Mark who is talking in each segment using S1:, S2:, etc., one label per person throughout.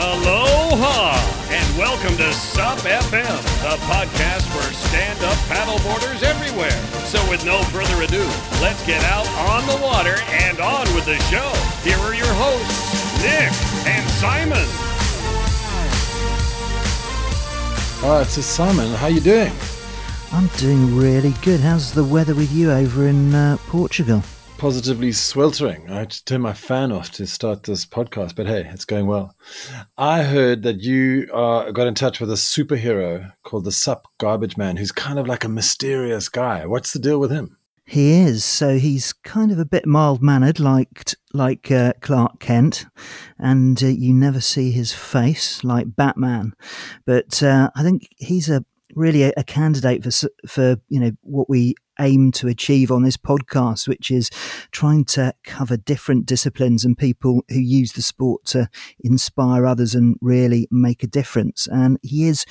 S1: Aloha and welcome to SUP FM, the podcast for stand-up paddleboarders everywhere. So with no further ado, let's get out on the water and on with the show. Here are your hosts, Nick and Simon.
S2: All right, so Simon, how you doing?
S3: I'm doing really good. How's the weather with you over in uh, Portugal?
S2: Positively sweltering. I had to turn my fan off to start this podcast, but hey, it's going well. I heard that you uh, got in touch with a superhero called the Sup Garbage Man, who's kind of like a mysterious guy. What's the deal with him?
S3: He is. So he's kind of a bit mild mannered, like like uh, Clark Kent, and uh, you never see his face like Batman. But uh, I think he's a really a, a, candidate for for you know what we aim to achieve on this podcast, which is trying to cover different disciplines and people who use the sport to inspire others and really make a difference. And he is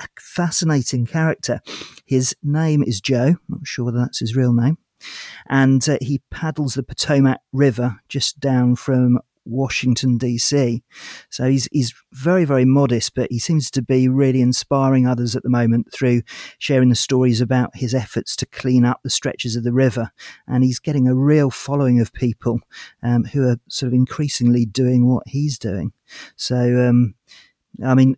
S3: a fascinating character. His name is Joe. Not sure whether that's his real name. And uh, he paddles the Potomac River just down from Washington DC. So he's he's very very modest, but he seems to be really inspiring others at the moment through sharing the stories about his efforts to clean up the stretches of the river, and he's getting a real following of people um, who are sort of increasingly doing what he's doing. So, um, I mean,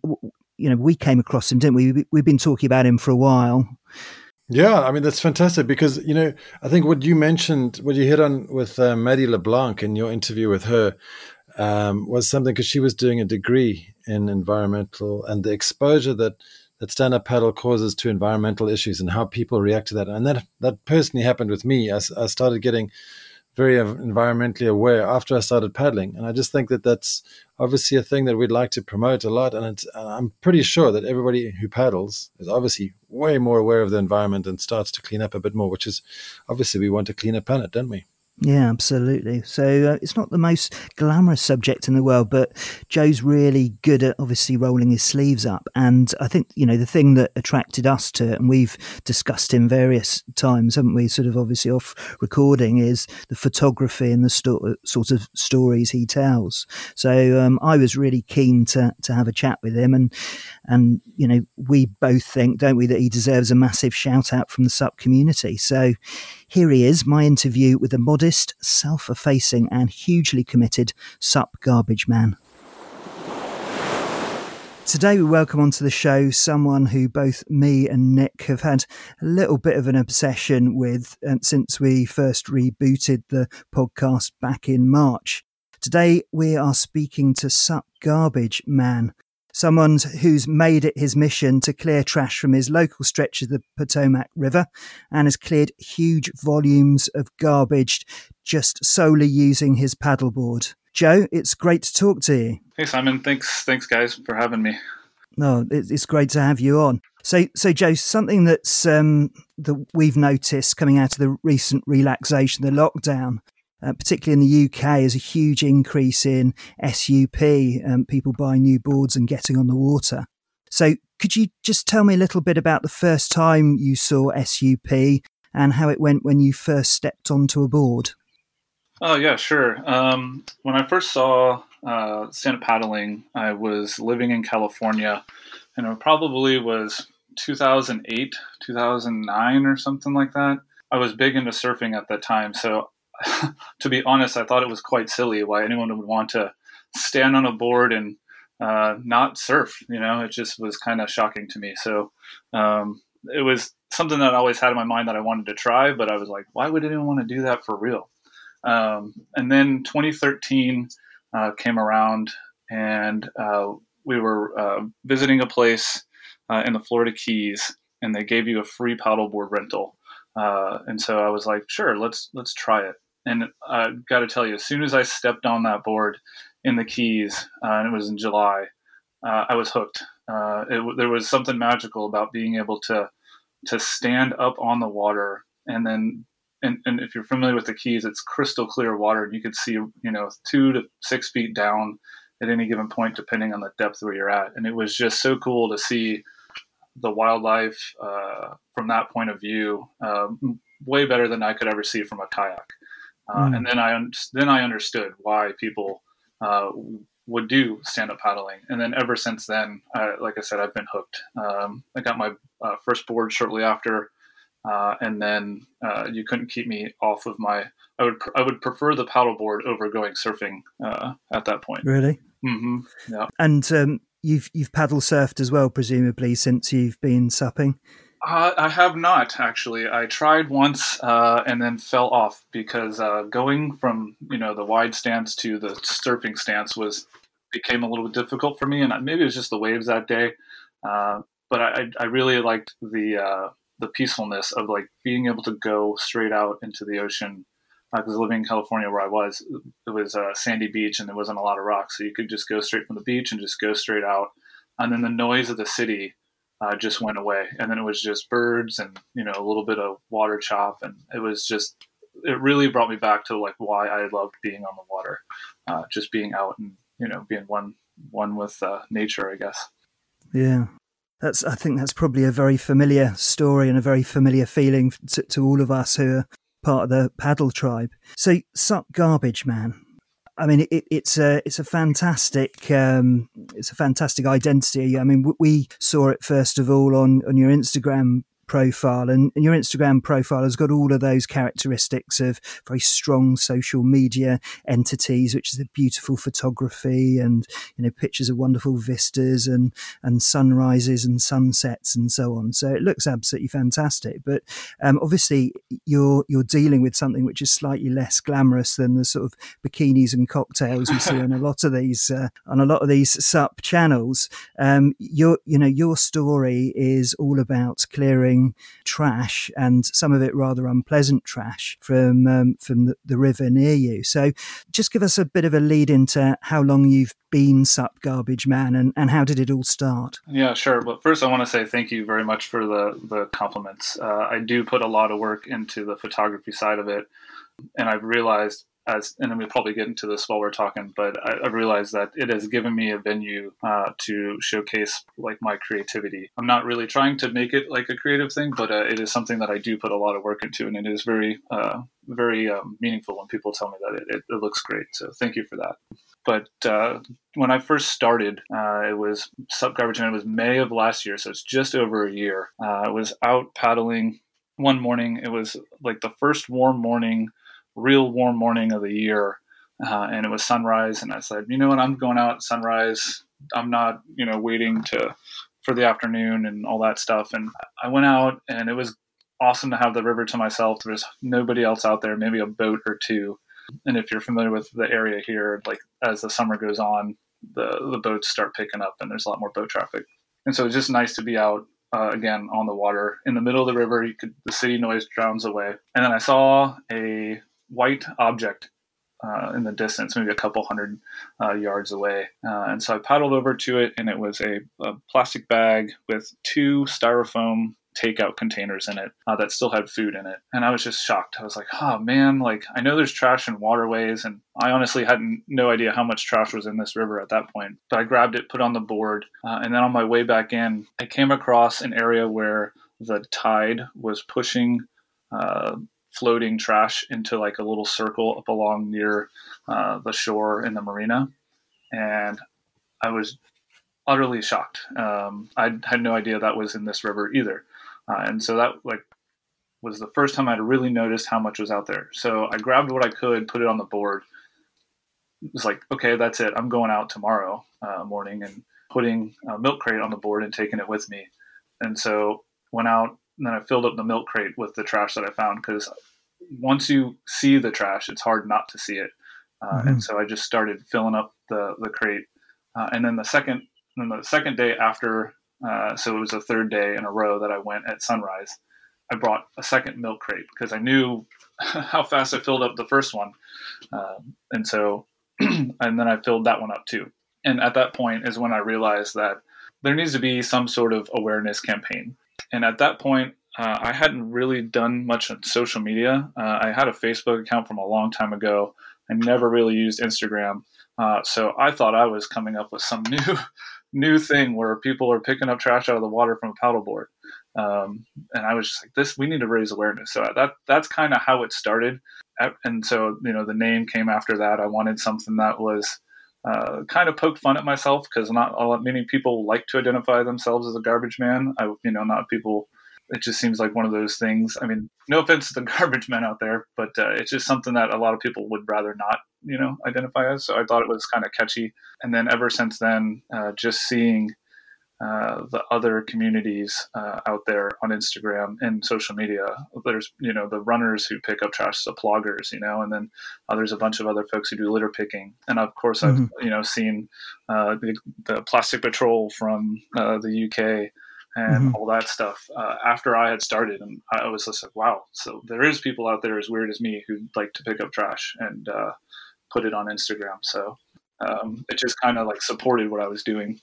S3: you know, we came across him, didn't we? We've been talking about him for a while.
S2: Yeah, I mean that's fantastic because you know I think what you mentioned, what you hit on with uh, Maddie LeBlanc in your interview with her, um, was something because she was doing a degree in environmental and the exposure that that stand up paddle causes to environmental issues and how people react to that, and that that personally happened with me. I, I started getting very environmentally aware after I started paddling, and I just think that that's obviously a thing that we'd like to promote a lot. And I'm pretty sure that everybody who paddles is obviously way more aware of the environment and starts to clean up a bit more, which is obviously we want a cleaner planet, don't we?
S3: Yeah, absolutely. So uh, it's not the most glamorous subject in the world, but Joe's really good at obviously rolling his sleeves up. And I think, you know, the thing that attracted us to it, and we've discussed in various times, haven't we, sort of obviously off recording, is the photography and the sto- sort of stories he tells. So um, I was really keen to, to have a chat with him. And, and, you know, we both think, don't we, that he deserves a massive shout out from the SUP community. So here he is, my interview with a modest, self effacing, and hugely committed SUP garbage man. Today, we welcome onto the show someone who both me and Nick have had a little bit of an obsession with um, since we first rebooted the podcast back in March. Today, we are speaking to Sup Garbage Man, someone who's made it his mission to clear trash from his local stretch of the Potomac River and has cleared huge volumes of garbage just solely using his paddleboard. Joe, it's great to talk to you.
S4: Hey Simon, thanks thanks guys for having me.
S3: No, it's great to have you on. So, so Joe, something that's um, that we've noticed coming out of the recent relaxation, the lockdown, uh, particularly in the UK, is a huge increase in SUP, um, people buying new boards and getting on the water. So, could you just tell me a little bit about the first time you saw SUP and how it went when you first stepped onto a board?
S4: Oh, yeah, sure. Um, when I first saw uh, stand paddling, I was living in California, and it probably was 2008, 2009, or something like that. I was big into surfing at that time, so to be honest, I thought it was quite silly why anyone would want to stand on a board and uh, not surf. You know, it just was kind of shocking to me. So um, it was something that I always had in my mind that I wanted to try, but I was like, why would anyone want to do that for real? Um, and then 2013 uh, came around, and uh, we were uh, visiting a place uh, in the Florida Keys, and they gave you a free paddleboard rental. Uh, and so I was like, sure, let's let's try it. And I got to tell you, as soon as I stepped on that board in the Keys, uh, and it was in July, uh, I was hooked. Uh, it, there was something magical about being able to to stand up on the water, and then, and, and if you're familiar with the Keys, it's crystal clear water, and you could see, you know, two to six feet down at any given point, depending on the depth where you're at. And it was just so cool to see the wildlife uh, from that point of view, um, way better than I could ever see from a kayak. Uh, mm. And then I un- then I understood why people uh, would do stand up paddling. And then ever since then, I, like I said, I've been hooked. Um, I got my uh, first board shortly after, uh, and then uh, you couldn't keep me off of my. I would I would prefer the paddleboard over going surfing uh, at that point.
S3: Really?
S4: Mm-hmm. Yeah.
S3: And um, you've you've paddle surfed as well, presumably, since you've been supping.
S4: Uh, I have not actually. I tried once uh, and then fell off because uh, going from you know the wide stance to the surfing stance was became a little bit difficult for me, and maybe it was just the waves that day. Uh, but I, I really liked the uh, the peacefulness of like being able to go straight out into the ocean. Because living in California, where I was, it was a sandy beach and there wasn't a lot of rocks, so you could just go straight from the beach and just go straight out. And then the noise of the city uh, just went away, and then it was just birds and you know a little bit of water chop, and it was just it really brought me back to like why I loved being on the water, uh, just being out and you know being one one with uh, nature, I guess.
S3: Yeah. That's. I think that's probably a very familiar story and a very familiar feeling to, to all of us who are part of the paddle tribe. So, Sup garbage man. I mean, it, it's a it's a fantastic um, it's a fantastic identity. I mean, we saw it first of all on on your Instagram profile and, and, your Instagram profile has got all of those characteristics of very strong social media entities, which is the beautiful photography and you know pictures of wonderful vistas and and sunrises and sunsets and so on. So it looks absolutely fantastic. But um, obviously you're you're dealing with something which is slightly less glamorous than the sort of bikinis and cocktails we see on a lot of these uh, on a lot of these sup channels. Um, your you know your story is all about clearing trash and some of it rather unpleasant trash from um, from the, the, river near you. So, just give us a bit of a lead into how long you've been Sup Garbage Man and, and how did it all start?
S4: Yeah, sure. But first, I want to say thank you very much for the the compliments. Uh, I do put a lot of work into the photography side of it, and I've realized as, and we'll probably get into this while we're talking, but I, I realized that it has given me a venue uh, to showcase like my creativity. I'm not really trying to make it like a creative thing, but uh, it is something that I do put a lot of work into, and it is very, uh, very um, meaningful when people tell me that it, it, it, looks great. So thank you for that. But uh, when I first started, uh, it was Sup Garbage. It was May of last year, so it's just over a year. Uh, I was out paddling one morning. It was like the first warm morning real warm morning of the year, uh, and it was sunrise. And I said, you know what, I'm going out at sunrise. I'm not, you know, waiting to for the afternoon and all that stuff. And I went out, and it was awesome to have the river to myself. There's nobody else out there, maybe a boat or two. And if you're familiar with the area here, like as the summer goes on, the the boats start picking up, and there's a lot more boat traffic. And so it's just nice to be out uh, again on the water in the middle of the river. You could the city noise drowns away. And then I saw a white object uh, in the distance, maybe a couple hundred uh, yards away. Uh, and so I paddled over to it, and it was a, a plastic bag with two styrofoam takeout containers in it uh, that still had food in it. And I was just shocked. I was like, oh man, like I know there's trash in waterways, and I honestly hadn't no idea how much trash was in this river at that point. But I grabbed it, put it on the board, uh, and then on my way back in, I came across an area where the tide was pushing uh, floating trash into like a little circle up along near uh, the shore in the marina, and I was utterly shocked. Um, I had no idea that was in this river either, uh, and so that like was the first time I'd really noticed how much was out there. So I grabbed what I could, put it on the board. It was like, okay, that's it. I'm going out tomorrow uh, morning and putting a milk crate on the board and taking it with me. And so went out and then I filled up the milk crate with the trash that I found because once you see the trash, it's hard not to see it. Uh, mm-hmm. And so I just started filling up the the crate, uh, and then the second then the second day after, uh, so it was the third day in a row that I went at sunrise. I brought a second milk crate because I knew how fast I filled up the first one, um, and so and then I filled that one up too. And at that point is when I realized that there needs to be some sort of awareness campaign and at that point, uh, I hadn't really done much on social media. Uh, I had a Facebook account from a long time ago. I never really used Instagram, uh, so I thought I was coming up with some new, new thing where people are picking up trash out of the water from a paddleboard. Um, and I was just like, "This, we need to raise awareness." So that that's kind of how it started. And so you know, the name came after that. I wanted something that was uh, kind of poked fun at myself because not a lot, many people like to identify themselves as a garbage man. I, you know, not people. It just seems like one of those things. I mean, no offense to the garbage men out there, but uh, it's just something that a lot of people would rather not, you know, identify as. So I thought it was kind of catchy. And then ever since then, uh, just seeing uh, the other communities uh, out there on Instagram and social media. There's, you know, the runners who pick up trash, the ploggers, you know, and then uh, there's a bunch of other folks who do litter picking. And of course, mm-hmm. I've, you know, seen uh, the, the, Plastic Patrol from uh, the UK and mm-hmm. all that stuff after I had started. And I was just like, wow, so there is people out there as weird as me who like to pick up trash and put it on Instagram. So um, it just kind of like supported what I was doing.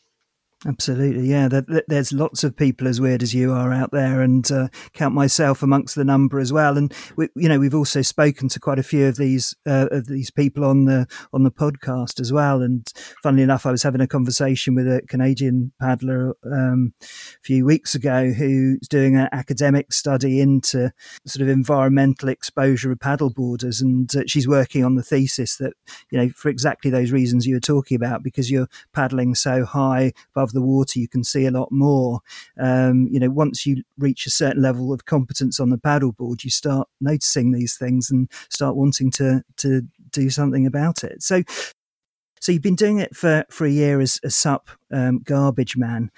S3: Absolutely, yeah. there's lots of people as weird as you are out there, and uh, count myself amongst the number as well. And we, you know, we've also spoken to quite a few of these uh, of these people on the on the podcast as well. And funnily enough, I was having a conversation with a Canadian paddler um, a few weeks ago who's doing an academic study into sort of environmental exposure of paddleboarders, and uh, she's working on the thesis that you know for exactly those reasons you were talking about, because you're paddling so high above the water, you can see a lot more. Um, you know, once you reach a certain level of competence on the paddleboard, you start noticing these things and start wanting to to do something about it. So, so you've been doing it for, for a year as a sup um, garbage man.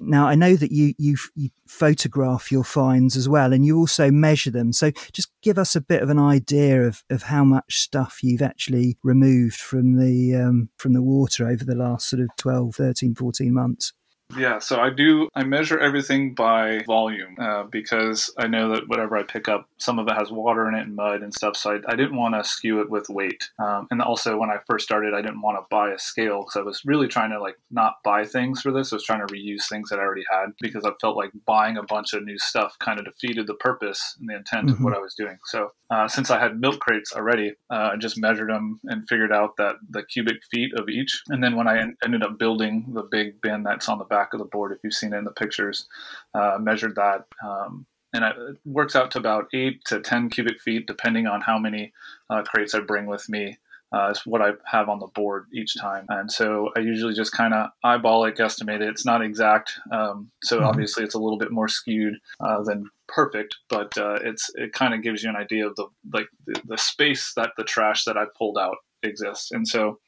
S3: Now I know that you, you you photograph your finds as well, and you also measure them. So just give us a bit of an idea of, of how much stuff you've actually removed from the um, from the water over the last sort of 12, 13, 14 months.
S4: Yeah, so I do. I measure everything by volume uh, because I know that whatever I pick up, some of it has water in it and mud and stuff. So I, I didn't want to skew it with weight. Um, and also, when I first started, I didn't want to buy a scale because I was really trying to like not buy things for this. I was trying to reuse things that I already had because I felt like buying a bunch of new stuff kind of defeated the purpose and the intent mm-hmm. of what I was doing. So uh, since I had milk crates already, uh, I just measured them and figured out that the cubic feet of each. And then when I en- ended up building the big bin that's on the back back of the board if you've seen it in the pictures. Uh, measured that, um, and it works out to about eight to ten cubic feet, depending on how many uh, crates I bring with me. Uh, is what I have on the board each time, and so I usually just kind of eyeball it, guesstimate it. It's not exact, um, so mm-hmm. obviously it's a little bit more skewed uh, than perfect, but uh, it's it kind of gives you an idea of the like the, the space that the trash that I pulled out exists, and so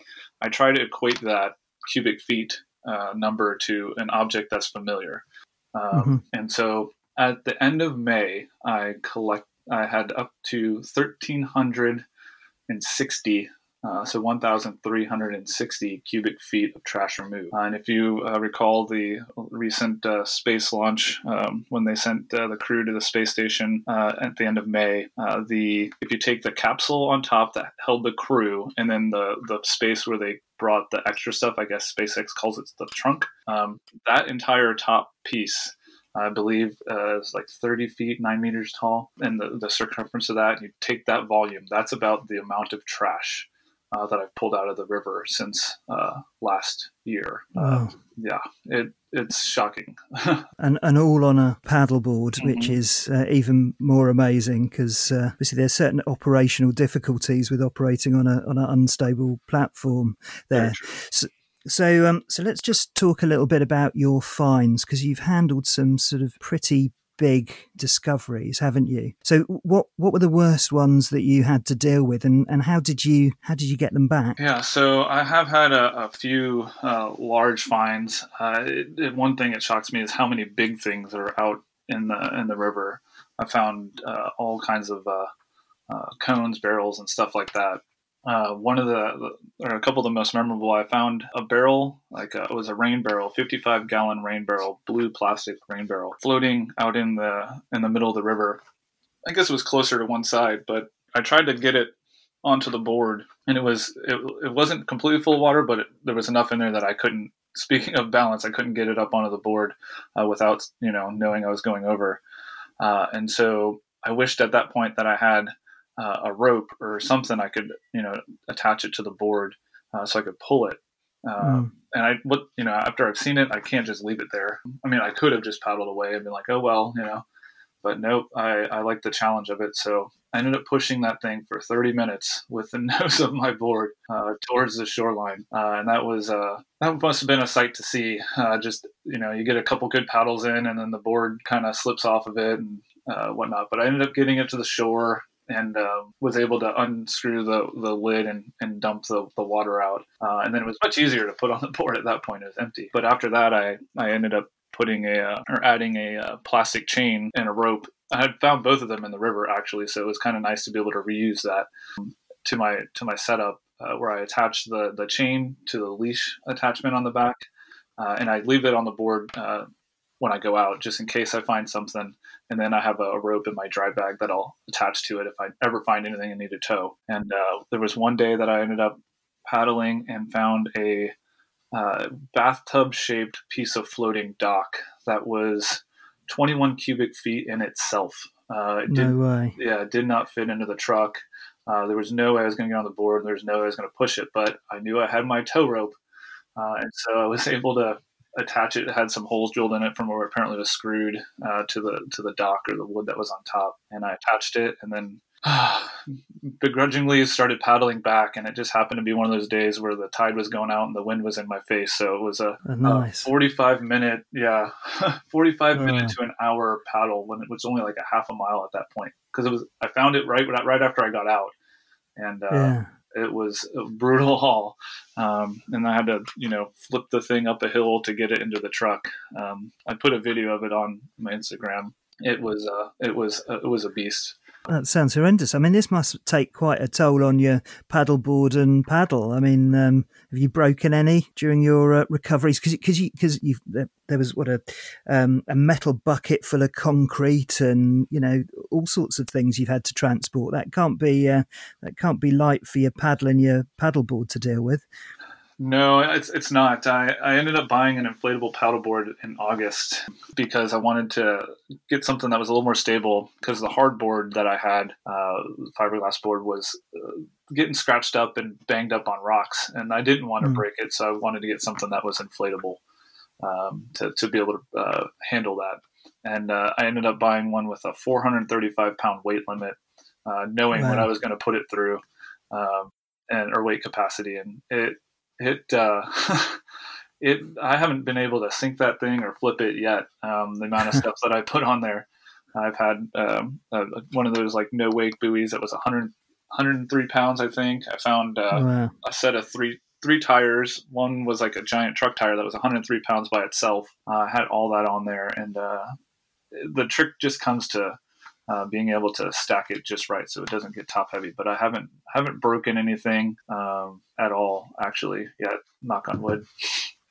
S4: I try to equate that cubic feet uh, number to an object that's familiar. Um, mm-hmm. And so at the end of May, I collect. I had up to 1,360 uh, so 1,360 cubic feet of trash removed. Uh, and if you uh, recall the recent uh, space launch, um, when they sent uh, the crew to the space station uh, at the end of May, the if you take the capsule on top that held the crew, and then the the space where they brought the extra stuff, I guess SpaceX calls it the trunk, um, that entire top piece I believe uh, is like 30 feet, nine meters tall, and the, the circumference of that. You take that volume, that's about the amount of trash uh, that I've pulled out of the river since uh, last year. Uh, yeah, it it's shocking.
S3: and and all on a paddleboard, mm-hmm. which is uh, even more amazing because uh, obviously there's certain operational difficulties with operating on a on an unstable platform there. So, so, um, so let's just talk a little bit about your finds because you've handled some sort of pretty big discoveries, haven't you? So what what were the worst ones that you had to deal with, and, and how did you how did you get them back?
S4: Yeah, so I have had a, a few uh, large finds. Uh, it, it, one thing that shocks me is how many big things are out in the in the river. I found uh, all kinds of uh, uh, cones, barrels, and stuff like that. Uh, one of the, or a couple of the most memorable, I found a barrel, like a, uh, it was a rain barrel, 55 gallon rain barrel, blue plastic rain barrel, floating out in the in the middle of the river. I guess it was closer to one side, but I tried to get it onto the board, and it was it, it wasn't completely full of water, but it, there was enough in there that I couldn't. Speaking of balance, I couldn't get it up onto the board uh, without you know knowing I was going over, uh, and so I wished at that point that I had uh, a rope or something I could, you know, attach it to the board uh, so I could pull it. mm. And I, what, you know, after I've seen it, I can't just leave it there. I mean, I could have just paddled away and been like, oh well, you know, but nope. I, I like the challenge of it, so I ended up pushing that thing for 30 minutes with the nose of my board uh, towards the shoreline, uh, and that was uh, that must have been a sight to see. Uh, just you know, you get a couple good paddles in, and then the board kind of slips off of it and uh, whatnot. But I ended up getting it to the shore and uh, was able to unscrew the, the lid and, and dump the, the water out. Uh, and then it was much easier to put on the board at that point. It was empty. But after that, I, I ended up putting a uh, or adding a uh, plastic chain and a rope. I had found both of them in the river actually, so it was kind of nice to be able to reuse that to my to my setup uh, where I attached the the chain to the leash attachment on the back, uh, and I leave it on the board when I go out, just in case I find something. And then I have a, rope in my dry bag that I'll attach to it if I ever find anything I need to tow. And uh, there was one day that I ended up paddling and found a uh, bathtub shaped piece of floating dock that was 21 cubic feet in itself.
S3: Uh, it no way.
S4: Yeah, it did not fit into the truck. Uh, there was no way I was going to get on the board. There was no way I was going to push it, but I knew I had my tow rope. Uh, and so I was able to attach it. It had some holes drilled in it from where apparently it was screwed uh, to the to the dock or the wood that was on top. And I attached it, and then begrudgingly started paddling back. And it just happened to be one of those days where the tide was going out and the wind was in my face. So it was a,
S3: oh, nice.
S4: a forty-five minute, yeah, forty-five oh. minute to an hour paddle when it was only like a half a mile at that point because it was. I found it right right after I got out, and. Uh, yeah it was a brutal haul, um, and I had to, you know, flip the thing up a hill to get it into the truck. Um, I put a video of it on my Instagram. It was, uh, it was, uh, it was a beast.
S3: That sounds horrendous. I mean, this must take quite a toll on your paddleboard and paddle. I mean, um, have you broken any during your uh, recoveries? Because you because you there was what a um, a metal bucket full of concrete and you know all sorts of things you've had to transport. That can't be uh, that can't be light for your paddle and your paddleboard to deal with.
S4: No, it's it's not. I, I ended up buying an inflatable paddleboard in August because I wanted to get something that was a little more stable because the hard board that I had, uh, fiberglass board, was uh, getting scratched up and banged up on rocks, and I didn't want to mm. break it, so I wanted to get something that was inflatable um, to to be able to uh, handle that. And uh, I ended up buying one with a 435 pound weight limit, uh, knowing wow. what I was going to put it through. Um, and or weight capacity, and it it uh, it I haven't been able to sink that thing or flip it yet. Um, the amount of stuff that I put on there, I've had um, uh, one of those like no wake buoys that was 100, 103 pounds. I think I found uh, wow. a set of three three tires. One was like a giant truck tire that was 103 pounds by itself. Uh, I had all that on there, and uh, the trick just comes to uh, being able to stack it just right so it doesn't get top heavy. But I haven't haven't broken anything um, at all actually yet. Knock on wood.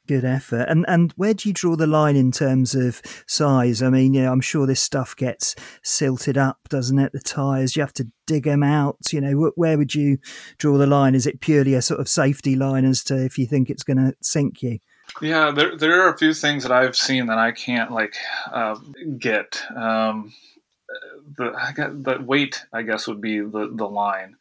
S3: Good effort. And and where do you draw the line in terms of size? I mean, you know, I'm sure this stuff gets silted up, doesn't it? The tires, you have to dig them out. You know, where would you draw the line? Is it purely a sort of safety line as to if you think it's going to sink you?
S4: Yeah, there there are a few things that I've seen that I can't like uh, get. Um, the the weight, I guess, would be the the line.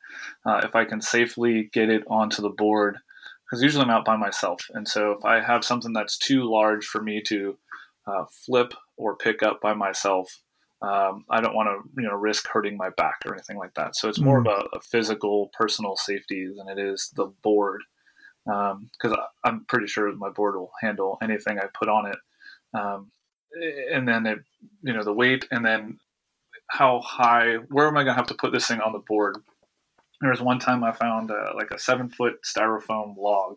S4: Uh, if I can safely get it onto the board, because usually I'm out by myself, and so if I have something that's too large for me to uh, flip or pick up by myself, um, I don't want to you know risk hurting my back or anything like that. So it's more mm. of a, a, physical, personal safety than it is the board, because um, I'm pretty sure my board will handle anything I put on it. Um, and then it, you know, the weight, and then how high, where am I going to have to put this thing on the board? There was one time I found uh, like a seven foot styrofoam log.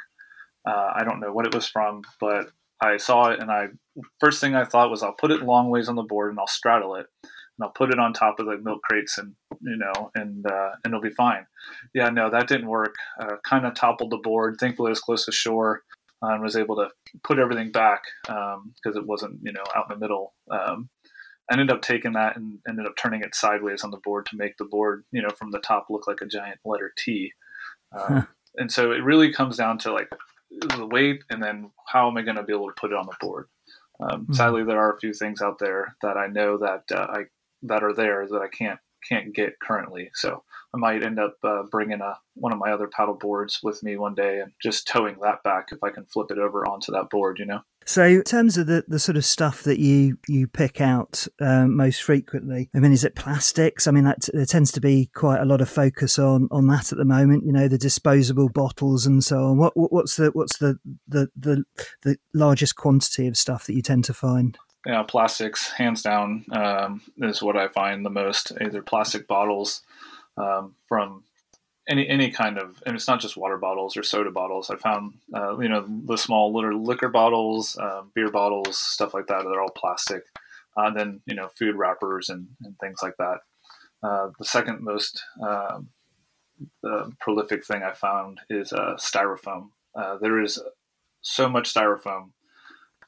S4: Uh, I don't know what it was from, but I saw it and I first thing I thought was I'll put it long ways on the board and I'll straddle it and I'll put it on top of the milk crates and you know and uh, and it'll be fine. Yeah, no, that didn't work. Uh, kind of toppled the board. Thankfully, it was close to shore uh, and was able to put everything back because um, it wasn't you know out in the middle. Um, ended up taking that and ended up turning it sideways on the board to make the board, you know, from the top look like a giant letter T. Huh. And so it really comes down to like the weight and then how am I going to be able to put it on the board. Um, mm-hmm. Sadly, there are a few things out there that I know that uh, I that are there that I can't can't get currently. So I might end up uh, bringing a one of my other paddle boards with me one day and just towing that back if I can flip it over onto that board. You know.
S3: So, in terms of the, the sort of stuff that you you pick out um, most frequently, I mean, is it plastics? I mean, that, there tends to be quite a lot of focus on on that at the moment. You know, the disposable bottles and so on. What what's the what's the the the, the largest quantity of stuff that you tend to find?
S4: Yeah, plastics, hands down, um, is what I find the most. Either plastic bottles um, from any any kind of, and it's not just water bottles or soda bottles. I found, uh, you know, the small little liquor bottles, uh, beer bottles, stuff like that. They're all plastic. Uh, then you know, food wrappers and, and things like that. Uh, the second most um, prolific thing I found is uh, styrofoam. Uh, there is so much styrofoam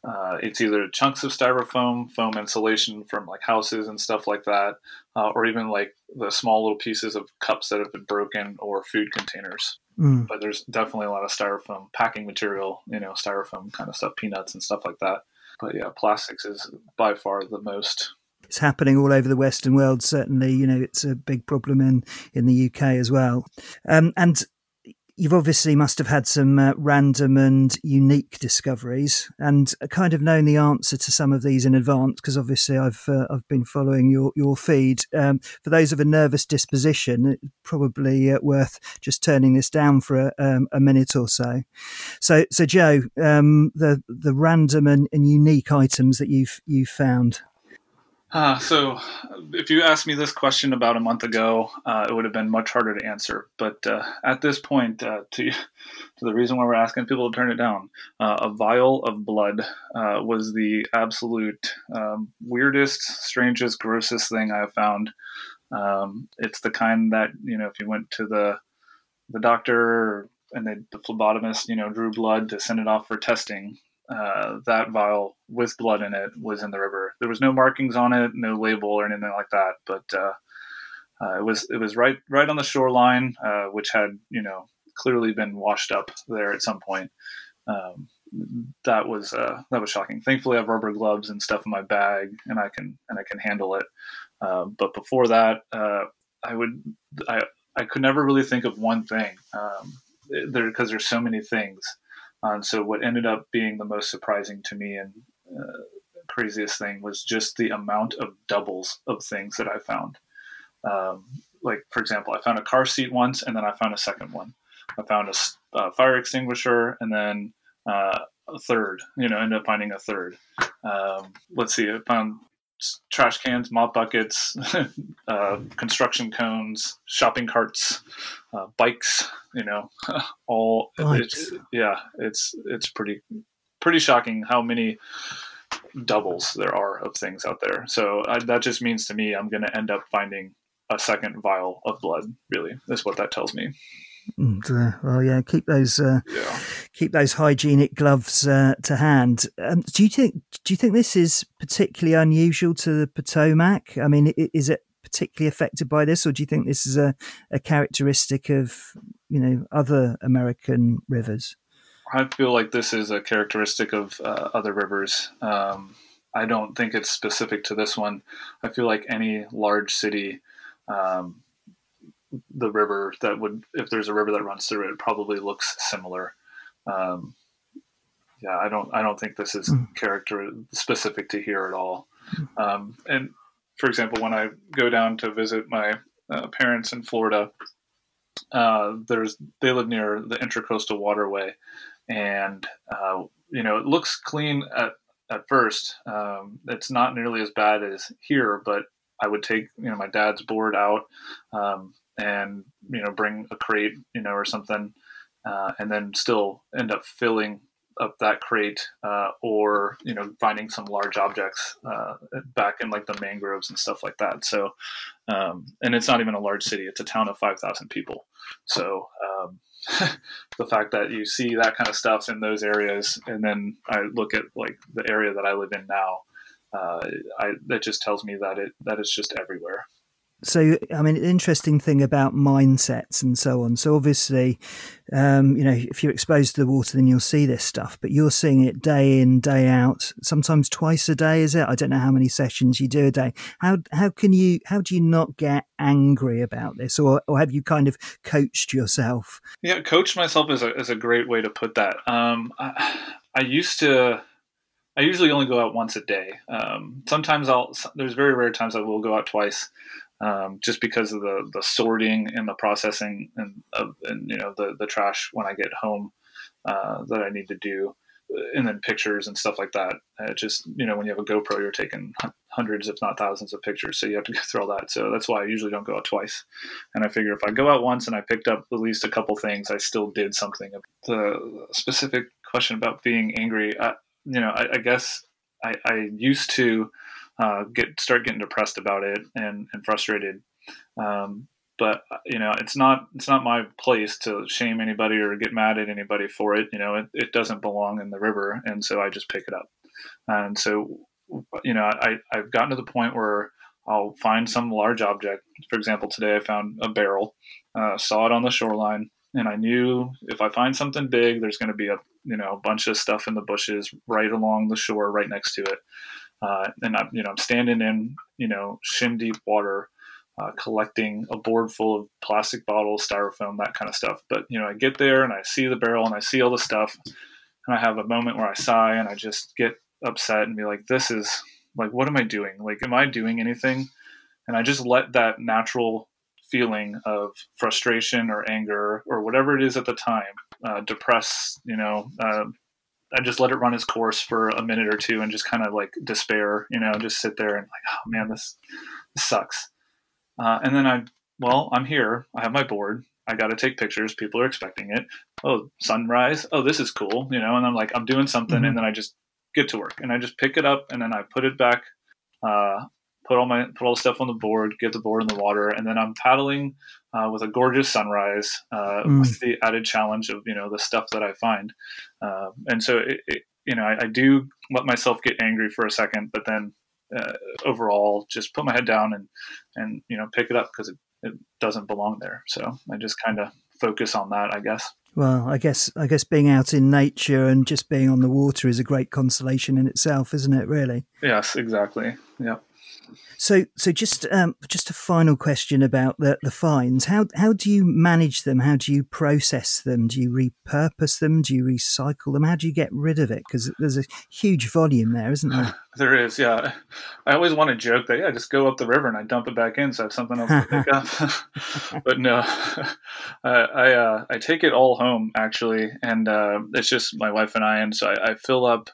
S4: uh, it's either chunks of styrofoam, foam insulation from like houses and stuff like that, uh, or even like the small little pieces of cups that have been broken or food containers. Mm. But there's definitely a lot of styrofoam packing material, you know, styrofoam kind of stuff, peanuts and stuff like that. But yeah, plastics is by far the most
S3: it's happening all over the Western world. Certainly, you know, it's a big problem in in the UK as well. Um, and you've obviously must have had some uh, random and unique discoveries and kind of known the answer to some of these in advance because obviously I've uh, I've been following your your feed. Um, for those of a nervous disposition, probably uh, worth just turning this down for a, um, a minute or so. So so Joe, um, the the random and, and unique items that you've you found.
S4: Uh, so, if you asked me this question about a month ago, uh, it would have been much harder to answer. But uh, at this point, uh, to, to the reason why we're asking people to turn it down, uh, a vial of blood uh, was the absolute um, weirdest, strangest, grossest thing I have found. Um, it's the kind that you know, if you went to the the doctor and they, the phlebotomist, you know, drew blood to send it off for testing, uh, that vial with blood in it was in the river. There was no markings on it, no label or anything like that, but uh, uh, it was it was right right on the shoreline, uh, which had you know clearly been washed up there at some point. Um, that was uh, that was shocking. Thankfully, I have rubber gloves and stuff in my bag, and I can and I can handle it. Um, but before that, I would I I could never really think of one thing um, there because there's so many things. And so, what ended up being the most surprising to me and uh, craziest thing was just the amount of doubles of things that I found. Um, like, for example, I found a car seat once, and then I found a second one. I found a, a fire extinguisher, and then uh, a third. You know, ended up finding a third. Um, let's see, I found trash cans, mop buckets, uh, construction cones, shopping carts, uh, bikes. You know, all it's, yeah, it's it's pretty pretty shocking how many doubles there are of things out there. So that just means to me I'm going to end up finding a second vial of blood. Really, is what that tells me.
S3: And, uh, well, yeah, keep those uh, yeah. keep those hygienic gloves uh, to hand. Um, do you think do you think this is particularly unusual to the Potomac? I mean, is it particularly affected by this, or do you think this is a, a characteristic of you know other American rivers?
S4: I feel like this is a characteristic of uh, other rivers. Um, I don't think it's specific to this one. I feel like any large city um, the river that would, if there's a river that runs through it, it probably looks similar. Um, yeah, I don't, I don't think this is mm. character specific to here at all. Um, and for example, when I go down to visit my uh, parents in Florida, uh, there's they live near the Intracoastal Waterway, and uh, you know it looks clean at at first. Um, it's not nearly as bad as here, but I would take you know my dad's board out. Um, and you know bring a crate you know or something uh, and then still end up filling up that crate uh, or you know finding some large objects uh, back in like the mangroves and stuff like that. So um, and it's not even a large city it's a town of 5000 people. So um, the fact that you see that kind of stuff in those areas and then i look at like the area that i live in now uh, I, that just tells me that it that it's just everywhere
S3: so I mean, the interesting thing about mindsets and so on. So obviously, um, you know, if you're exposed to the water, then you'll see this stuff. But you're seeing it day in, day out, sometimes twice a day. Is it? I don't know how many sessions you do a day. How how can you? How do you not get angry about this, or or have you kind of coached yourself?
S4: Yeah, coached myself is a is a great way to put that. Um, I, I used to I usually only go out once a day. Um, sometimes I'll. There's very rare times I will go out twice, um, just because of the the sorting and the processing and and you know the the trash when I get home uh, that I need to do, and then pictures and stuff like that. Uh, just you know when you have a GoPro, you're taking hundreds, if not thousands, of pictures, so you have to go through all that. So that's why I usually don't go out twice. And I figure if I go out once and I picked up at least a couple things, I still did something. The specific question about being angry. I, you know, I, I guess I, I, used to uh, get start getting depressed about it and, and frustrated. Um, but you know, it's not it's not my place to shame anybody or get mad at anybody for it. You know, it, it doesn't belong in the river, and so I just pick it up. And so, you know, I I've gotten to the point where I'll find some large object. For example, today I found a barrel, uh, saw it on the shoreline, and I knew if I find something big, there's going to be a you know a bunch of stuff in the bushes right along the shore, right next to it. Uh, and I'm you know I'm standing in you know shin deep water, uh, collecting a board full of plastic bottles, styrofoam, that kind of stuff. But you know I get there and I see the barrel and I see all the stuff, and I have a moment where I sigh and I just get upset and be like, this is like what am I doing? Like am I doing anything? And I just let that natural feeling of frustration or anger or whatever it is at the time uh, depress you know uh, i just let it run its course for a minute or two and just kind of like despair you know just sit there and like oh man this, this sucks. Uh, and then i well i'm here. I have my board. I got to take pictures. People are expecting it. Oh sunrise. Oh this is cool you know and i'm like i'm doing something mm-hmm. and then i just get to work. And i just pick it up and then i put it back uh, put all my put all the stuff on the board, get the board in the water, and then I'm paddling uh, with a gorgeous sunrise uh, mm. with the added challenge of you know the stuff that I find, uh, and so it, it, you know I, I, do let myself get angry for a second, but then uh, overall just put my head down and and you know pick it up because it, it doesn't belong there. So I just kind of focus on that, I guess.
S3: Well, I guess I guess being out in nature and just being on the water is a great consolation in itself, isn't it? Really.
S4: Yes, exactly. Yeah.
S3: So, so just um, just a final question about the, the finds. How how do you manage them? How do you process them? Do you repurpose them? Do you recycle them? How do you get rid of it? Because there's a huge volume there, isn't there?
S4: There is, yeah. I always want to joke that yeah, just go up the river and I dump it back in, so I have something else to pick up. but no, uh, I uh, I take it all home actually, and uh, it's just my wife and I, and so I, I fill up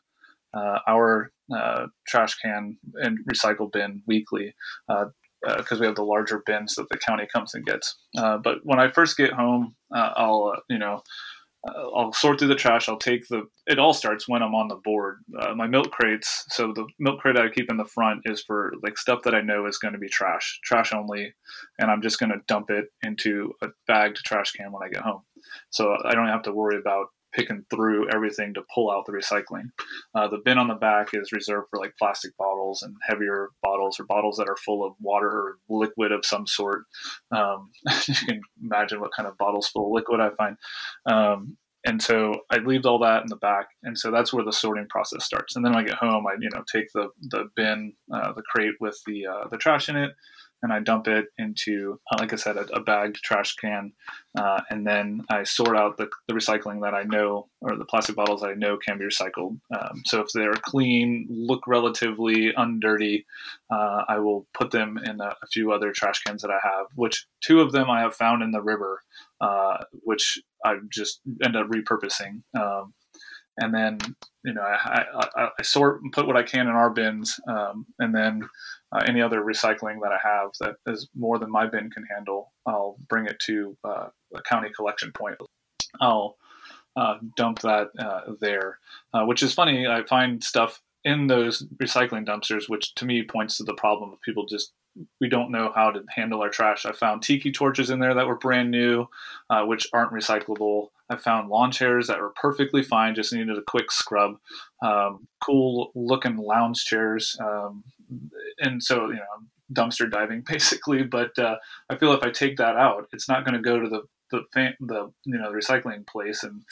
S4: uh, our uh, trash can and recycle bin weekly because uh, uh we have the larger bins that the county comes and gets. Uh, but when I first get home, uh, I'll you know I'll sort through the trash. I'll take the. It all starts when I'm on the board. my milk crates. So the milk crate I keep in the front is for like stuff that I know is going to be trash, trash only, and I'm just going to dump it into a bagged trash can when I get home. So I don't have to worry about picking through everything to pull out the recycling. Uh, the bin on the back is reserved for like plastic bottles and heavier bottles or bottles that are full of water or liquid of some sort. Um, you can imagine what kind of bottles full of liquid I find. Um, and so I leave all that in the back, and so that's where the sorting process starts. And then when I get home, I you know take the the bin, uh, the crate with the uh, the trash in it, and I dump it into, uh, like I said, a, a bagged trash can. Uh, and then I sort out the, the, recycling that I know, or the plastic bottles I know can be recycled. Um, so if they're clean, look relatively undirty, uh, I will put them in a, a, few other trash cans that I have, which two of them I have found in the river, uh, which I just end up repurposing. Um, and then you know I, I, I, sort and put what I can in our bins, um, and then uh, any other recycling that I have that is more than my bin can handle, I'll bring it to uh, a county collection point. I'll uh, dump that uh, there, uh, which is funny. I find stuff in those recycling dumpsters, which to me points to the problem of people just we don't know how to handle our trash. I found tiki torches in there that were brand new, uh, which aren't recyclable. I found lawn chairs that were perfectly fine, just needed a quick scrub. Um, cool looking lounge chairs, um, and so you know, dumpster diving basically. But uh, I feel if I take that out, it's not going to go to the the the you know the recycling place and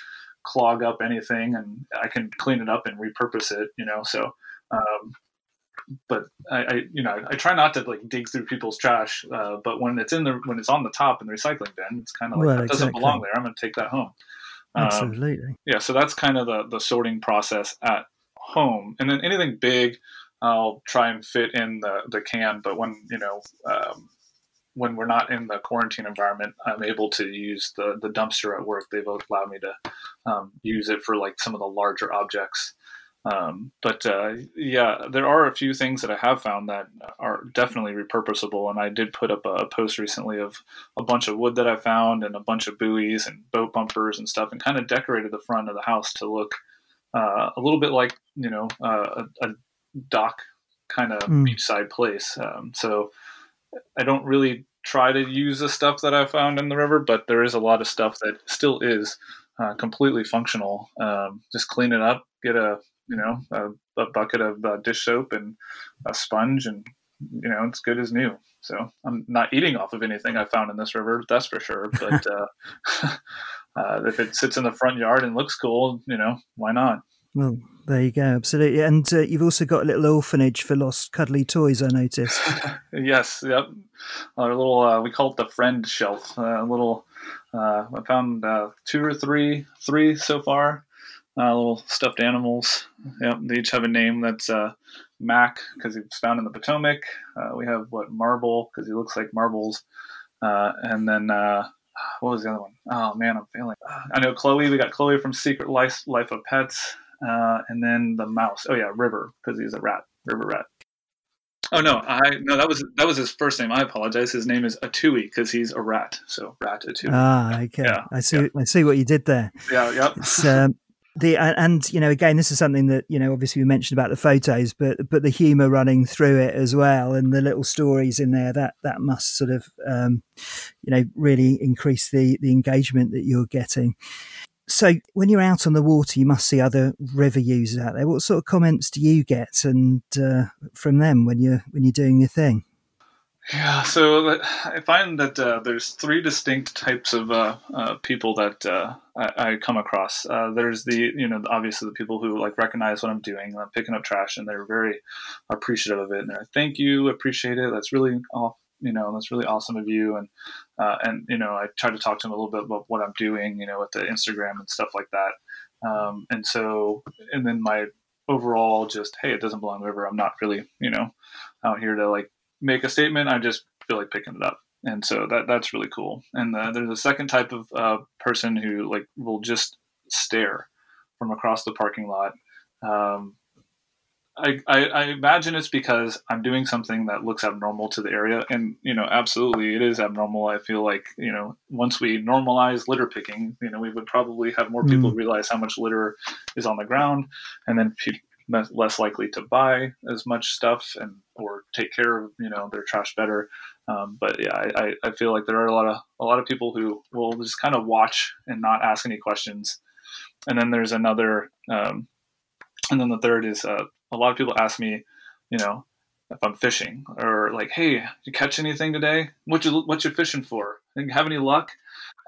S4: clog up anything, and I can clean it up and repurpose it. You know, so. Um, but I, I, you know I try not to like dig through people's trash. Uh, but when it's in the when it's on the top in the recycling bin, it's kind of like well, that exactly. doesn't belong there. I'm going to take that home.
S3: Um, Absolutely.
S4: Um, yeah, so that's kind of the the sorting process at home, and then anything big, I'll try and fit in the the can. But when you know. Um, when we're not in the quarantine environment, I'm able to use the the dumpster at work. They've allowed me to um, use it for like some of the larger objects. Um, but uh, yeah, there are a few things that I have found that are definitely repurposable. And I did put up a post recently of a bunch of wood that I found and a bunch of buoys and boat bumpers and stuff, and kind of decorated the front of the house to look uh, a little bit like you know uh, a, a, dock kind of mm. beachside place. Um, so I don't really try to use the stuff that I found in the river, but there is a lot of stuff that still is uh, completely functional. Um, just clean it up, get a you know a, a bucket of uh, dish soap and a sponge, and you know it's good as new. So I'm not eating off of anything I found in this river, that's for sure. But uh, uh, if it sits in the front yard and looks cool, you know why not?
S3: Well, there you go, absolutely. And uh, you've also got a little orphanage for lost cuddly toys, I noticed.
S4: yes, yep. Our little, uh, we call it the friend shelf. A uh, little, uh, I found uh, two or three, three so far. Uh, little stuffed animals. Yep, they each have a name. That's Mac because he's found in the Potomac. we have what Marble because he looks like marbles, and then what was the other one? Oh man, I'm failing. I know Chloe. We got Chloe from Secret Life, Life of Pets uh, and then the mouse. Oh yeah, River because he's a rat, River Rat. Oh no, I no that was that was his first name. I apologize. His name is Atui because he's a rat. So rat Atui.
S3: Ah, okay. Yeah, I see. Yeah. I see what you did there.
S4: Yeah, yeah.
S3: It's, um, the and you know again this is something that you know obviously we mentioned about the photos but but the humor running through it as well and the little stories in there that that must sort of um, you know really increase the the engagement that you're getting so when you're out on the water, you must see other river users out there. What sort of comments do you get and uh, from them when you're when you're doing your thing?
S4: Yeah, so I find that uh, there's three distinct types of uh, uh people that uh, I, I, come across. Uh, there's the, you know, obviously the people who like recognize what I'm doing. I'm picking up trash, and they're very appreciative of it. And they're like, "Thank you, appreciate it. That's really all you know that's really awesome of you and uh, and you know I try to talk to him a little bit about what I'm doing you know with the Instagram and stuff like that. Um, and so and then my overall just hey it doesn't belong in the river I'm not really you know out here to like make a statement. I just feel like picking it up. And so that that's really cool. And uh, there's a second type of uh, person who like will just stare from across the parking lot. Um, I, I, I, imagine it's because I'm doing something that looks abnormal to the area. And, you know, absolutely it is abnormal. I feel like, you know, once we normalize litter picking, you know, we would probably have more people mm. realize how much litter is on the ground and then less likely to buy as much stuff and or take care of, you know, their trash better. Um, but yeah, I, I feel like there are a lot of, a lot of people who will just kind of watch and not ask any questions. And then there's another, um, and then the third is uh, a lot of people ask me, you know, if I'm fishing or like, hey, did you catch anything today? What you what you fishing for? Have any luck?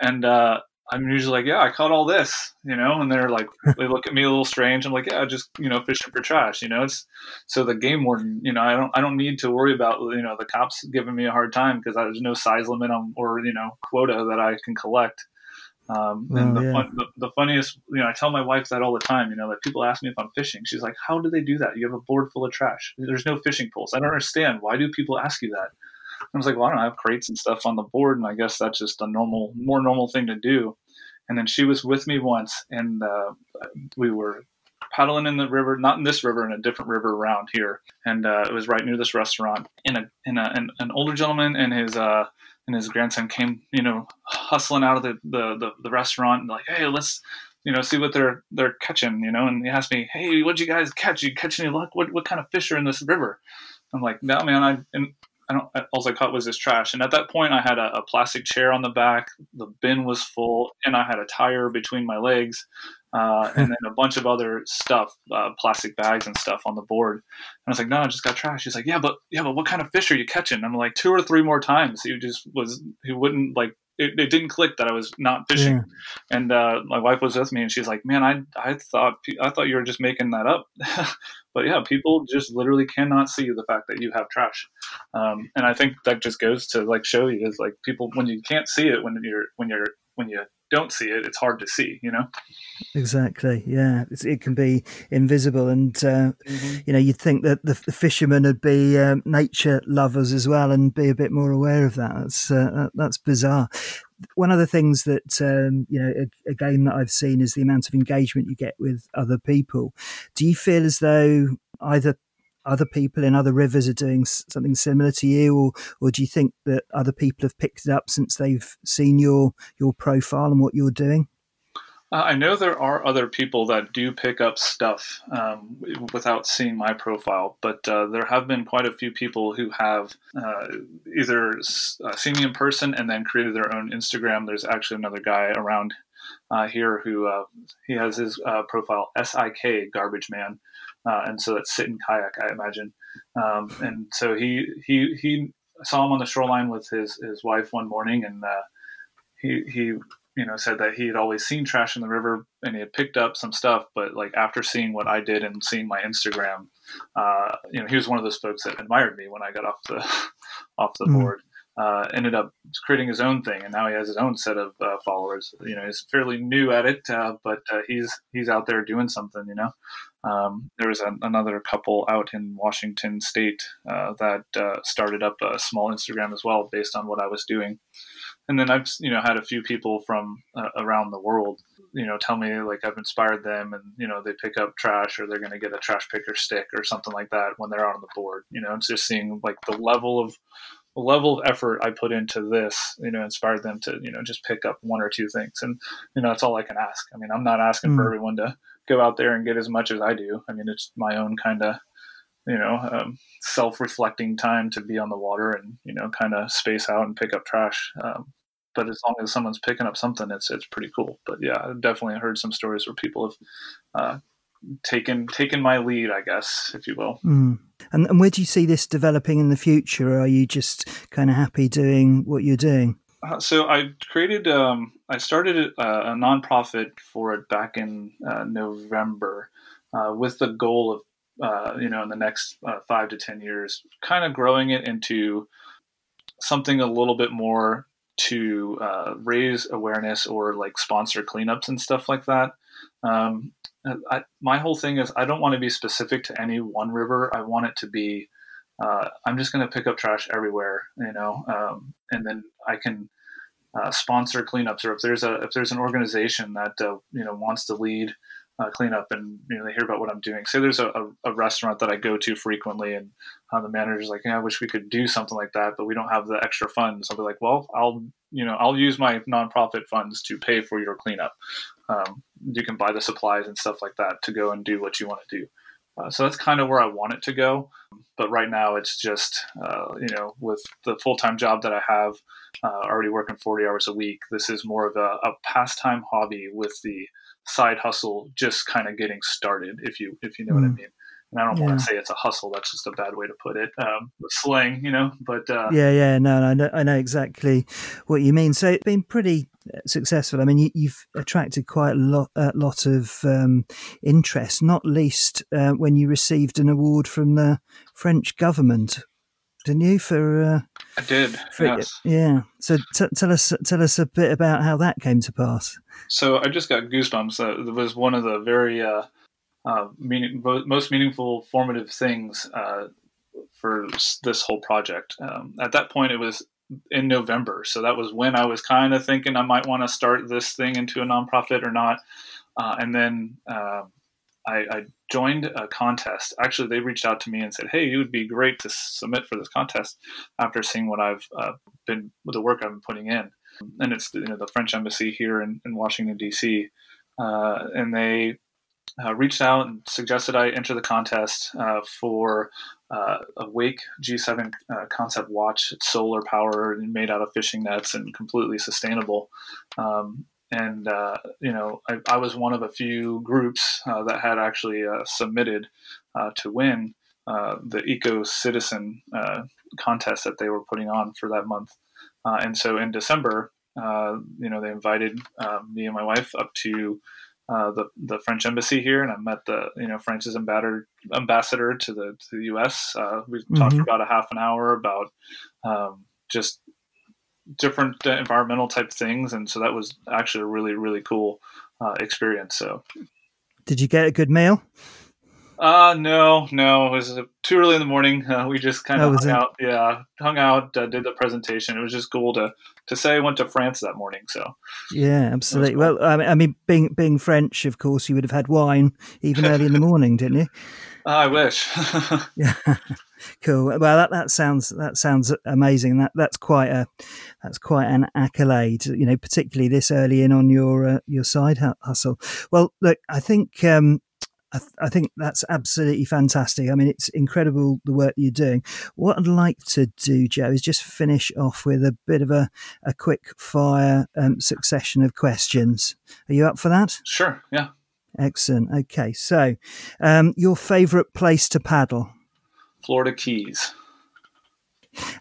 S4: And uh, I'm usually like, yeah, I caught all this, you know. And they're like, they look at me a little strange. I'm like, yeah, just you know, fishing for trash, you know. It's so the game warden, you know, I don't I don't need to worry about you know the cops giving me a hard time because there's no size limit on or you know quota that I can collect. Um, and oh, the, yeah. fun, the, the, funniest, you know, I tell my wife that all the time. You know, like people ask me if I'm fishing. She's like, "How do they do that? You have a board full of trash. There's no fishing poles. I don't understand. Why do people ask you that?" I was like, "Well, I don't know, I have crates and stuff on the board, and I guess that's just a normal, more normal thing to do." And then she was with me once, and uh, we were paddling in the river, not in this river, in a different river around here, and uh, it was right near this restaurant. And a, and a, an, an older gentleman and his uh, and his grandson came, you know, hustling out of the, the, the, the restaurant and like, hey, let's, you know, see what they're they're catching, you know. And he asked me, hey, what'd you guys catch? You catch any luck? What what kind of fish are in this river? I'm like, no, man, I and I don't. All I caught was this trash. And at that point, I had a, a, plastic chair on the back. The bin was full, and I had a tire between my legs uh, and then a bunch of other stuff, uh, plastic bags and stuff on the board. And I was like, no, I just got trash. He's like, yeah, but yeah, but what kind of fish are you catching? I'm like, two or three more times. He just was, he wouldn't like, it, it didn't click that I was not fishing. Yeah. And uh, my wife was with me, and she's like, man, I I thought I thought you were just making that up. but yeah, people just literally cannot see the fact that you have trash. Um, and I think that just goes to like show you is like people when you can't see it when you're when you're when you don't see it, it's hard to see. You know.
S3: Exactly. Yeah, it's, it can be invisible, and uh, mm-hmm. you know, you'd think that the, the fishermen would be um, nature lovers as well, and be a bit more aware of that. That's uh, that's bizarre. One of the things that um, you know, a, a game that I've seen is the amount of engagement you get with other people. Do you feel as though either other people in other rivers are doing something similar to you, or or do you think that other people have picked it up since they've seen your your profile and what you're doing?
S4: Uh, I know there are other people that do pick up stuff um, without seeing my profile, but uh, there have been quite a few people who have uh, either uh, seen me in person and then created their own Instagram. There's actually another guy around uh, here who uh, he has his profile SIK Garbage Man, and so that's sit in kayak, I imagine. Um, and so he he he saw him on the shoreline with his his wife one morning, and he he you know, said that he had always seen trash in the river and he had picked up some stuff, but like after seeing what I did and seeing my Instagram, uh, you know, he was one of those folks that admired me when I got off the off the mm. board. Uh, ended up creating his own thing, and now he has his own set of uh, followers. You know, he's fairly new at it, uh, but uh, he's he's out there doing something. You know, um, there was an, another couple out in Washington State uh, that uh, started up a small Instagram as well, based on what I was doing. And then I've you know had a few people from uh, around the world you know tell me like I've inspired them and you know they pick up trash or they're going to get a trash picker stick or something like that when they're out on the board you know it's just seeing like the level of the level of effort I put into this you know inspired them to you know just pick up one or two things. And you know that's all I can ask. I mean I'm not asking mm. for everyone to go out there and get as much as I do I mean it's my own kind of you know um, self-reflecting time to be on the water and you know kind of space out and pick up trash um, but as long as someone's picking up something, it's it's pretty cool. But yeah, I've definitely heard some stories where people have uh, taken taken my lead, I guess, if you will.
S3: Mm. And, and where do you see this developing in the future? Or are you just kind of happy doing what you're doing?
S4: Uh, so I created, um, I started a, a, nonprofit for it back in uh, November, uh, with the goal of, uh, you know, in the next uh, five to ten years, kind of growing it into something a little bit more to uh, raise awareness or like sponsor cleanups and stuff like that. Um, I, my whole thing is I don't want to be specific to any one river. I want it to be uh, I'm just going to pick up trash everywhere, you know, um, and then I can uh, sponsor cleanups. Or if there's a if there's an organization that uh, you know wants to lead cleanup and you know they hear about what I'm doing. Say there's a, a, a restaurant that I go to frequently and uh, the manager's like, yeah, I wish we could do something like that, but we don't have the extra funds. I'll be like, well, I'll you know I'll use my nonprofit funds to pay for your cleanup. Um, you can buy the supplies and stuff like that to go and do what you want to do. Uh, so that's kind of where I want it to go. But right now, it's just, uh, you know, with the full time job that I have, uh, already working 40 hours a week, this is more of a, a pastime hobby with the side hustle just kind of getting started, if you if you know mm. what I hmm. mean. And I don't yeah. want to say it's a hustle. That's just a bad way to put it. Um, slang, you know. But uh,
S3: yeah, yeah, no, I know, I know exactly what you mean. So it's been pretty successful. I mean, you, have attracted quite a lot, a lot of um, interest, not least uh, when you received an award from the French government didn't you? For uh,
S4: I did. For, yes.
S3: Yeah. So t- tell us tell us a bit about how that came to pass.
S4: So I just got goosebumps. That was one of the very uh, uh, meaning, most meaningful, formative things uh, for this whole project. Um, at that point, it was in November, so that was when I was kind of thinking I might want to start this thing into a nonprofit or not. Uh, and then um, I, I, joined a contest. Actually, they reached out to me and said, "Hey, you would be great to submit for this contest." After seeing what I've uh, been, the work I've been putting in, and it's you know the French embassy here in, in Washington D.C. Uh, and they uh, reached out and suggested I enter the contest uh, for uh, a Wake G7 uh, concept watch. It's solar powered and made out of fishing nets and completely sustainable. Um, and uh, you know I, I, was one of a few groups uh, that had actually submitted to win the eco citizen contest that they were putting on for that month and so in december you know they invited me and my wife up to the, the French embassy here, and I met the you know France's ambassador ambassador to the to the U.S. we mm-hmm. talked for about a half an hour about um, just different uh, environmental type things, and so that was actually a really really cool uh, experience. So,
S3: did you get a good meal?
S4: Uh, no, no. It was too early in the morning. Uh, we just kind of hung it? out. Yeah, hung out, uh, did the presentation. It was just cool to to say I went to France that morning. So
S3: yeah, absolutely. Cool. Well, I mean, being being French, of course, you would have had wine even early in the morning, didn't you?
S4: I wish.
S3: yeah, cool. Well, that, that sounds that sounds amazing. That that's quite a that's quite an accolade. You know, particularly this early in on your uh, your side hustle. Well, look, I think um, I, th- I, think that's absolutely fantastic. I mean, it's incredible the work you're doing. What I'd like to do, Joe, is just finish off with a bit of a, a quick fire um, succession of questions. Are you up for that?
S4: Sure, yeah.
S3: Excellent. Okay, so um, your favourite place to paddle?
S4: Florida Keys.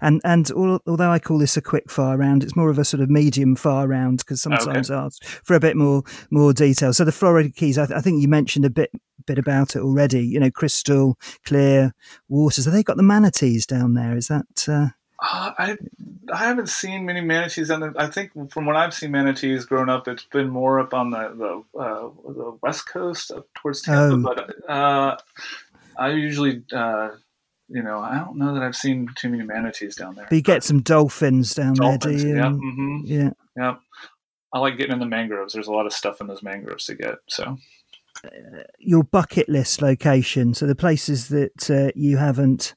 S3: And and although I call this a quick fire round, it's more of a sort of medium fire round because sometimes okay. I ask for a bit more more detail. So the Florida Keys, I, th- I, think you mentioned a bit bit about it already. You know, crystal clear waters. Have they got the manatees down there? Is that? Uh...
S4: Uh, I I haven't seen many manatees on the. I think from what I've seen manatees growing up, it's been more up on the the, uh, the west coast up towards Tampa. Oh. But uh, I usually uh, you know, I don't know that I've seen too many manatees down there.
S3: But you get some dolphins down dolphins, there, do you?
S4: Yeah, mm-hmm.
S3: yeah,
S4: yeah. I like getting in the mangroves. There's a lot of stuff in those mangroves to get. So,
S3: uh, your bucket list location. So the places that uh, you haven't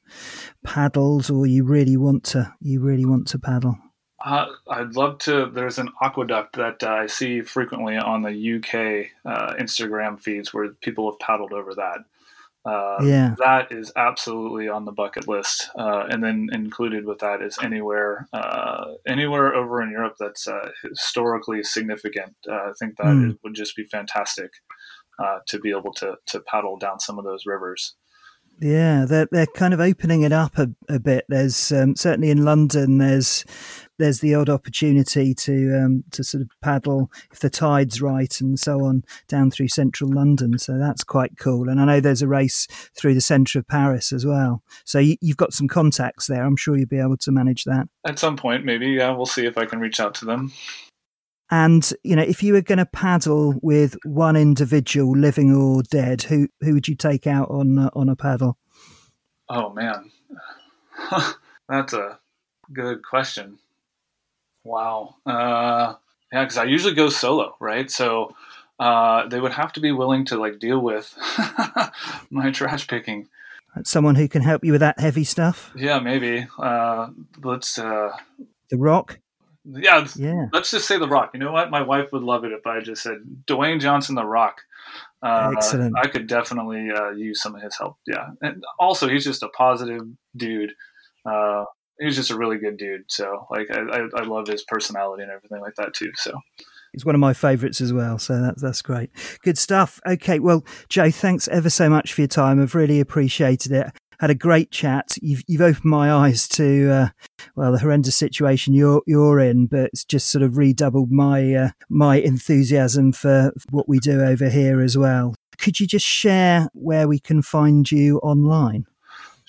S3: paddled, or you really want to, you really want to paddle.
S4: Uh, I'd love to. There's an aqueduct that uh, I see frequently on the UK uh, Instagram feeds where people have paddled over that. Uh, yeah, that is absolutely on the bucket list. Uh, and then included with that is anywhere, uh, anywhere over in Europe that's uh, historically significant. Uh, I think that mm. would just be fantastic uh, to be able to to paddle down some of those rivers.
S3: Yeah, they're they're kind of opening it up a, a bit. There's um, certainly in London. There's there's the odd opportunity to um, to sort of paddle if the tide's right and so on down through central London. So that's quite cool. And I know there's a race through the centre of Paris as well. So you, have got some contacts there. I'm sure you'll be able to manage that
S4: at some point. Maybe yeah, we'll see if I can reach out to them.
S3: And you know, if you were going to paddle with one individual, living or dead, who who would you take out on uh, on a paddle?
S4: Oh man, that's a good question. Wow. Uh, yeah, because I usually go solo, right? So uh, they would have to be willing to like deal with my trash picking.
S3: Someone who can help you with that heavy stuff.
S4: Yeah, maybe. Uh, let's. Uh,
S3: the Rock.
S4: Yeah, yeah. Let's just say The Rock. You know what? My wife would love it if I just said Dwayne Johnson, The Rock. Uh, Excellent. I could definitely uh, use some of his help. Yeah, and also he's just a positive dude. Uh, he's just a really good dude. So like I, I, I love his personality and everything like that too. So
S3: He's one of my favourites as well, so that's that's great. Good stuff. Okay, well, Joe, thanks ever so much for your time. I've really appreciated it had a great chat. You've you've opened my eyes to uh, well the horrendous situation you're you're in, but it's just sort of redoubled my uh, my enthusiasm for what we do over here as well. Could you just share where we can find you online?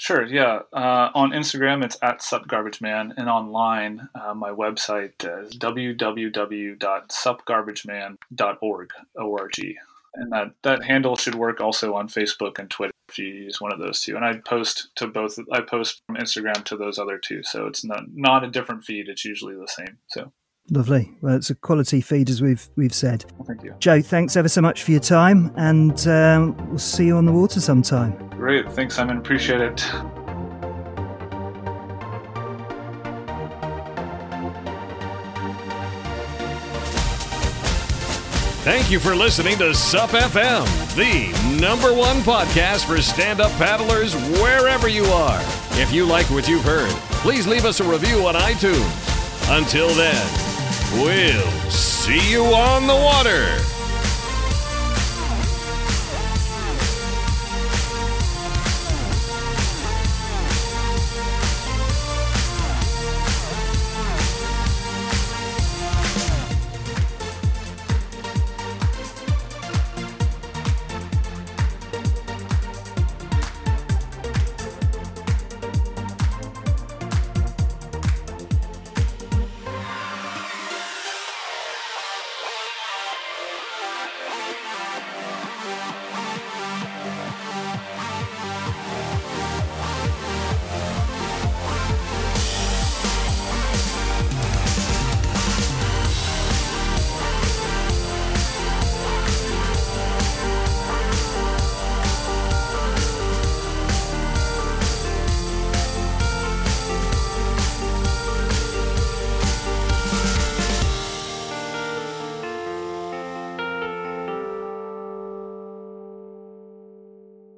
S4: Sure, yeah. Uh, on Instagram, it's at supgarbageman, and online, uh, my website is www.supgarbageman.org. O-R-G and that that handle should work also on Facebook and Twitter if you use one of those two. And I post to both. I post from Instagram to those other two, so it's not not a different feed. It's usually the same. So
S3: lovely. Well, it's a quality feed as we've we've said.
S4: Well, thank you,
S3: Joe. Thanks ever so much for your time, and um, we'll see you on the water sometime.
S4: Great. Thanks, Simon. Appreciate it.
S1: Thank you for listening to SUP FM, the number one podcast for stand up paddlers wherever you are. If you like what you've heard, please leave us a review on iTunes. Until then, we'll see you on the water.